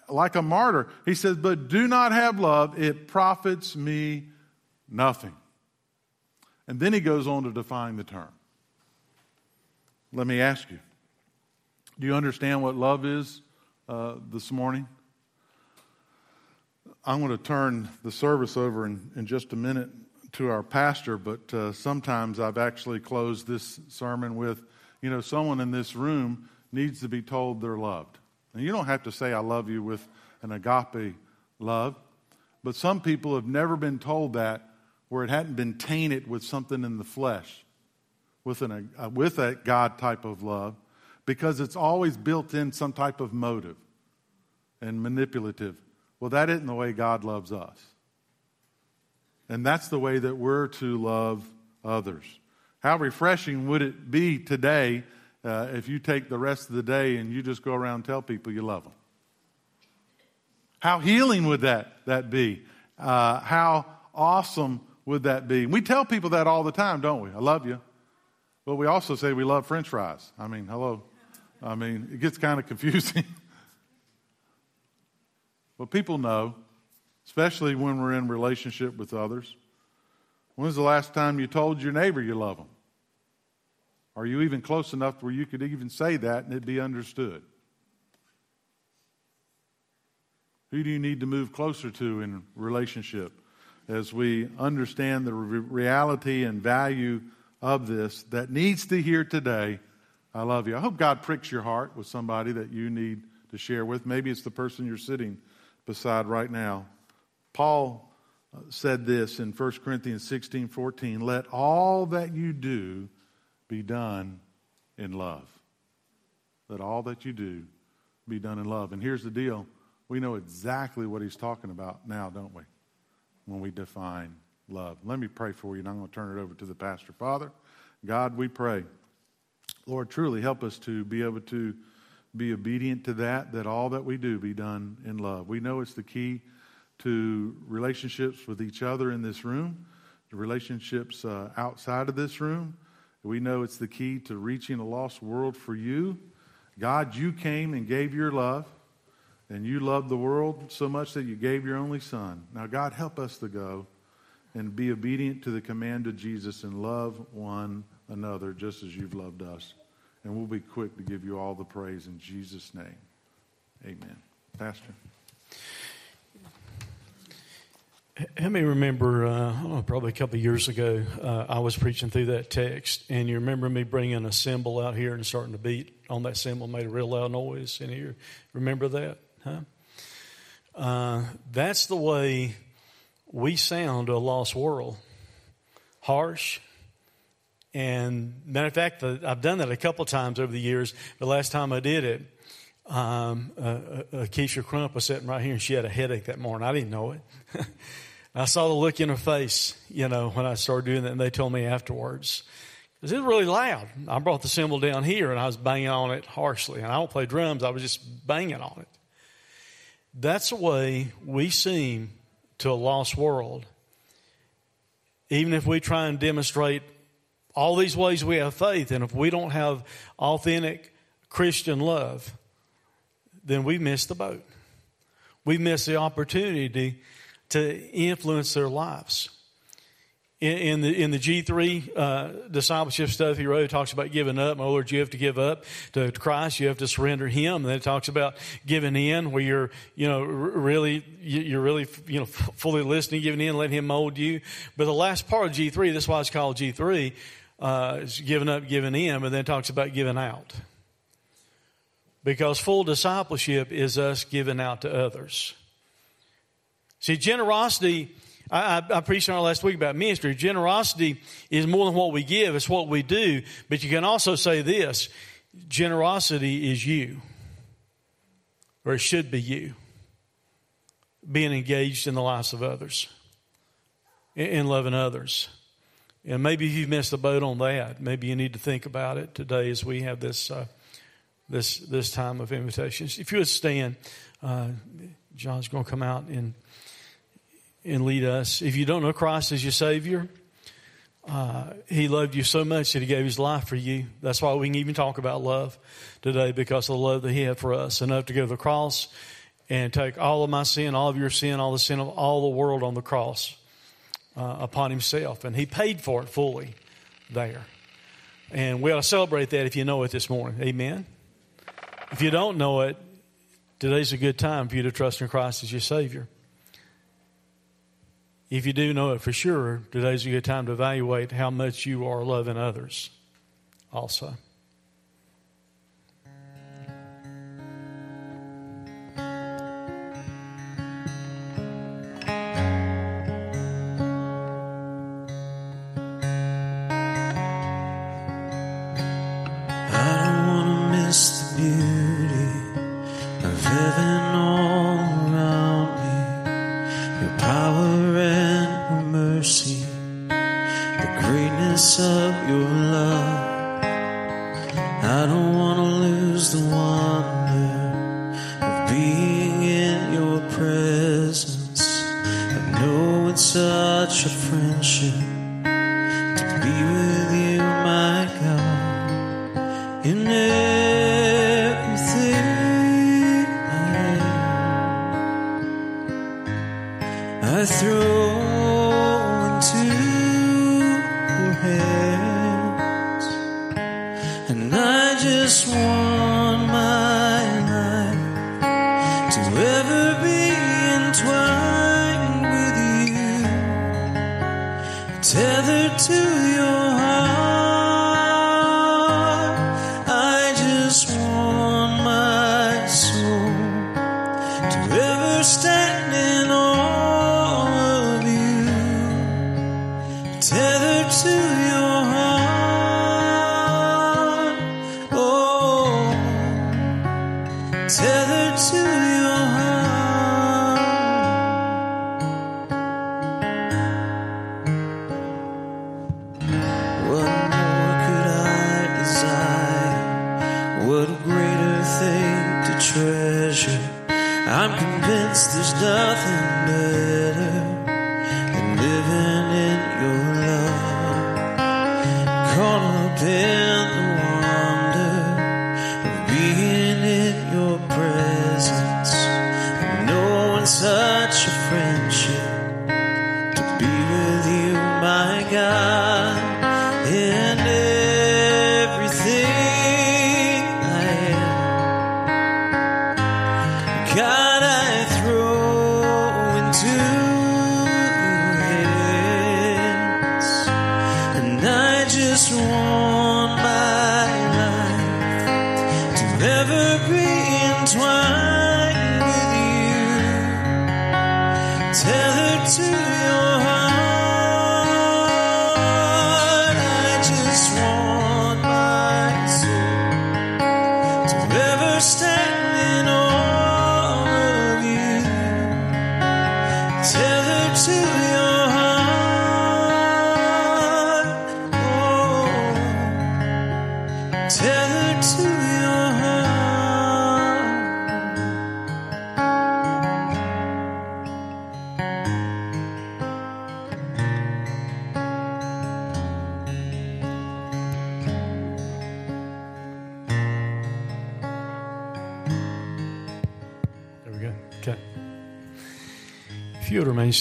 like a martyr, he says, but do not have love, it profits me nothing. And then he goes on to define the term. Let me ask you do you understand what love is uh, this morning? I'm going to turn the service over in, in just a minute to our pastor, but uh, sometimes I've actually closed this sermon with, you know, someone in this room needs to be told they're loved. And you don't have to say, I love you with an agape love, but some people have never been told that where it hadn't been tainted with something in the flesh, with, an, uh, with a God type of love, because it's always built in some type of motive and manipulative. Well, that isn't the way God loves us. And that's the way that we're to love others. How refreshing would it be today uh, if you take the rest of the day and you just go around and tell people you love them? How healing would that, that be? Uh, how awesome would that be? We tell people that all the time, don't we? I love you. But we also say we love french fries. I mean, hello. I mean, it gets kind of confusing. but people know, especially when we're in relationship with others. When's the last time you told your neighbor you love them? Are you even close enough where you could even say that and it'd be understood? Who do you need to move closer to in relationship? as we understand the re- reality and value of this that needs to hear today. I love you. I hope God pricks your heart with somebody that you need to share with. Maybe it's the person you're sitting beside right now. Paul uh, said this in 1 Corinthians 16 14 let all that you do be done in love. Let all that you do be done in love. And here's the deal we know exactly what he's talking about now, don't we? when we define love. Let me pray for you, and I'm going to turn it over to the pastor. Father, God, we pray. Lord, truly help us to be able to be obedient to that, that all that we do be done in love. We know it's the key to relationships with each other in this room, the relationships uh, outside of this room. We know it's the key to reaching a lost world for you. God, you came and gave your love. And you loved the world so much that you gave your only son. Now, God, help us to go and be obedient to the command of Jesus and love one another just as you've loved us. And we'll be quick to give you all the praise in Jesus' name. Amen. Pastor. Help me remember, uh, know, probably a couple years ago, uh, I was preaching through that text, and you remember me bringing a cymbal out here and starting to beat on that cymbal, made a real loud noise in here. Remember that? Huh? Uh, that's the way we sound to a lost world. Harsh. And matter of fact, I've done that a couple times over the years. The last time I did it, um, uh, uh, Keisha Crump was sitting right here and she had a headache that morning. I didn't know it. I saw the look in her face, you know, when I started doing that, and they told me afterwards. Because it was really loud. I brought the cymbal down here and I was banging on it harshly. And I don't play drums, I was just banging on it. That's the way we seem to a lost world. Even if we try and demonstrate all these ways we have faith, and if we don't have authentic Christian love, then we miss the boat. We miss the opportunity to influence their lives in, in, the in the G three uh, discipleship stuff he wrote, talks about giving up. My Lord, you have to give up to Christ. You have to surrender Him. And then it talks about giving in, where you're you know really you're really you know fully listening, giving in, letting Him mold you. But the last part of G three, that's why it's called G three, uh, is giving up, giving in. But then talks about giving out. Because full discipleship is us giving out to others. See, generosity I, I, I preached on last week about ministry. Generosity is more than what we give, it's what we do. But you can also say this generosity is you, or it should be you. being engaged in the lives of others, in loving others. And maybe you've missed the boat on that. Maybe you need to think about it today as we have this uh, this this time of invitations. If you would stand, uh, John's going to come out and and lead us. If you don't know Christ as your Savior, uh, He loved you so much that He gave His life for you. That's why we can even talk about love today because of the love that He had for us. Enough to go to the cross and take all of my sin, all of your sin, all the sin of all the world on the cross uh, upon Himself. And He paid for it fully there. And we ought to celebrate that if you know it this morning. Amen. If you don't know it, today's a good time for you to trust in Christ as your Savior. If you do know it for sure, today's a good time to evaluate how much you are loving others also. such a friendship.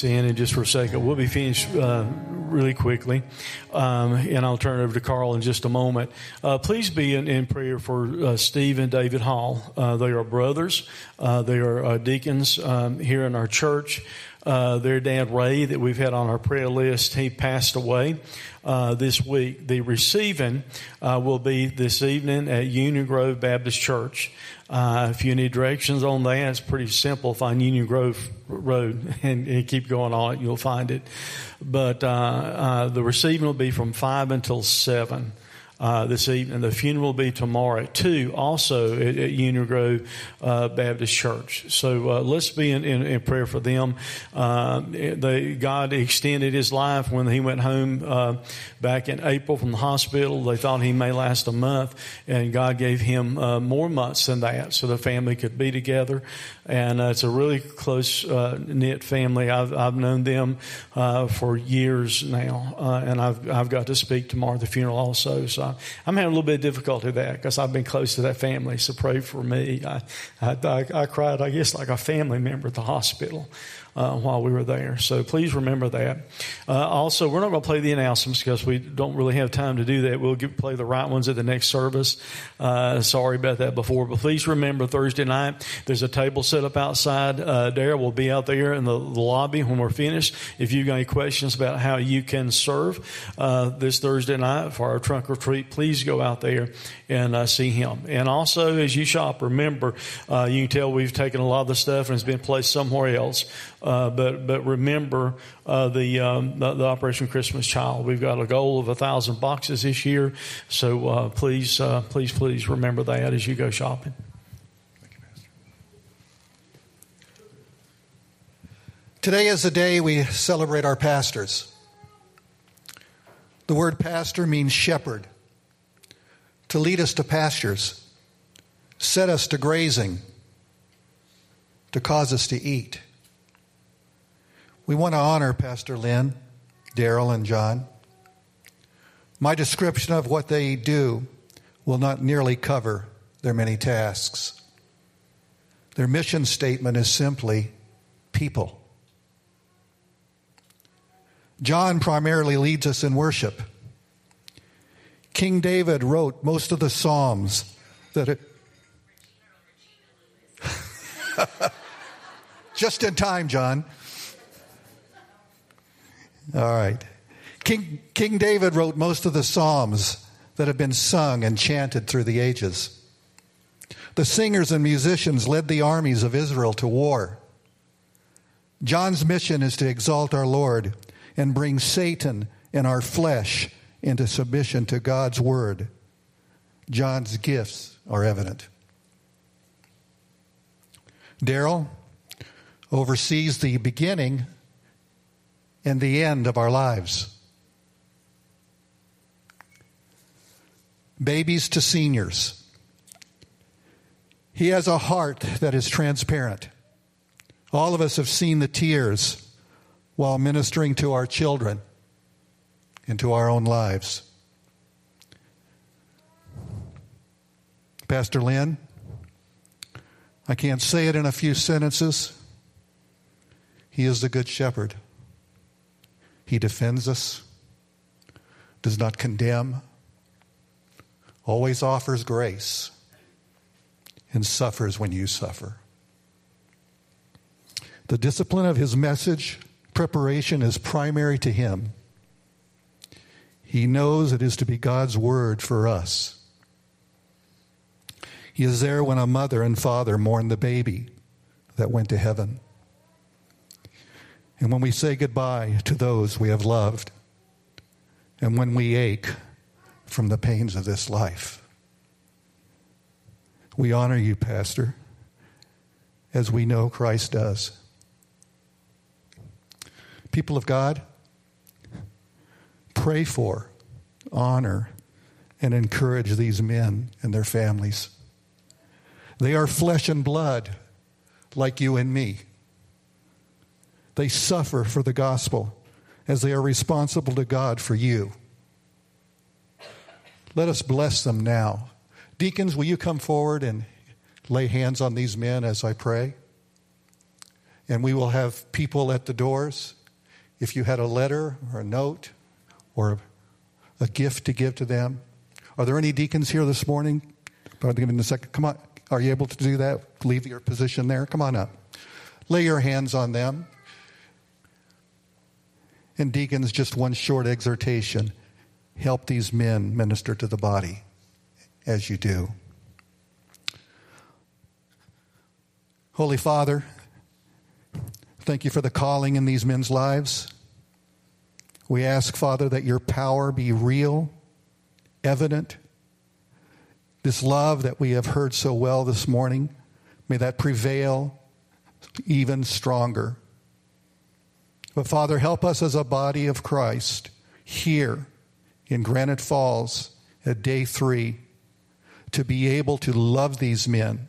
Standing just for a second. We'll be finished uh, really quickly, um, and I'll turn it over to Carl in just a moment. Uh, please be in, in prayer for uh, Steve and David Hall. Uh, they are brothers. Uh, they are uh, deacons um, here in our church. their dad Ray, that we've had on our prayer list, he passed away this week. The receiving will be this evening at Union Grove Baptist Church. Uh, if you need directions on that, it's pretty simple. Find Union Grove Road and, and keep going on it. You'll find it. But uh, uh, the receiving will be from 5 until 7. Uh, this evening. The funeral will be tomorrow at 2, also at, at Union Grove uh, Baptist Church. So uh, let's be in, in, in, prayer for them. Uh, they, God extended his life when he went home uh, back in April from the hospital. They thought he may last a month, and God gave him more months than that so the family could be together. And it's a really close knit family. I've, I've known them for years now, and I've, I've got to speak tomorrow at the funeral also. So I'm having a little bit of difficulty with that because I've been close to that family. So pray for me. I, I, I, I cried, I guess, like a family member at the hospital uh, while we were there. So please remember that. Uh, also, we're not going to play the announcements because we don't really have time to do that. We'll play the right ones at the next service. Uh, sorry about that before, but please remember Thursday night there's a table set up outside. Uh, Dara will be out there in the, the, lobby when we're finished. If you've got any questions about how you can serve uh, this Thursday night for our trunk or treat, please go out there and uh, see him. And also, as you shop, remember you can tell we've taken a lot of the stuff and it's been placed somewhere else. Uh, but but remember uh, the, um, the, the Operation Christmas Child. We've got a goal of a thousand boxes this year, so uh, please uh, please please remember that as you go shopping. Today is the day we celebrate our pastors. The word pastor means shepherd, to lead us to pastures, set us to grazing, to cause us to eat. We want to honor Pastor Lynn, Daryl, and John. My description of what they do will not nearly cover their many tasks. Their mission statement is simply people. John primarily leads us in worship. King David wrote most of the Psalms that it. Just in time, John. All right. King, King David wrote most of the Psalms that have been sung and chanted through the ages. The singers and musicians led the armies of Israel to war. John's mission is to exalt our Lord and bring Satan and our flesh into submission to God's word. John's gifts are evident. Daryl oversees the beginning and the end of our lives. Babies to seniors. He has a heart that is transparent. All of us have seen the tears while ministering to our children and to our own lives. Pastor Lynn, I can't say it in a few sentences. He is the Good Shepherd. He defends us, does not condemn, always offers grace, and suffers when you suffer. The discipline of his message preparation is primary to him. He knows it is to be God's word for us. He is there when a mother and father mourn the baby that went to heaven and when we say goodbye to those we have loved, and when we ache from the pains of this life. We honor you, Pastor, as we know Christ does. People of God, pray for, honor, and encourage these men and their families. They are flesh and blood like you and me. They suffer for the gospel as they are responsible to God for you. Let us bless them now. Deacons, will you come forward and lay hands on these men as I pray? And we will have people at the doors. If you had a letter or a note or a gift to give to them. Are there any deacons here this morning? I'll give in a second. Come on. Are you able to do that? Leave your position there. Come on up. Lay your hands on them. And deacons, just one short exhortation help these men minister to the body as you do. Holy Father, thank you for the calling in these men's lives. We ask, Father, that your power be real evident. This love that we have heard so well this morning, may that prevail even stronger. But Father, help us as a body of Christ here in Granite Falls at day three to be able to love these men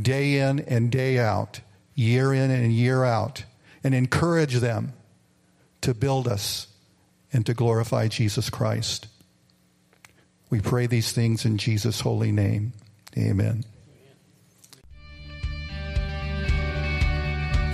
day in and day out, year in and year out, and encourage them to build us and to glorify Jesus Christ. We pray these things in Jesus' holy name. Amen.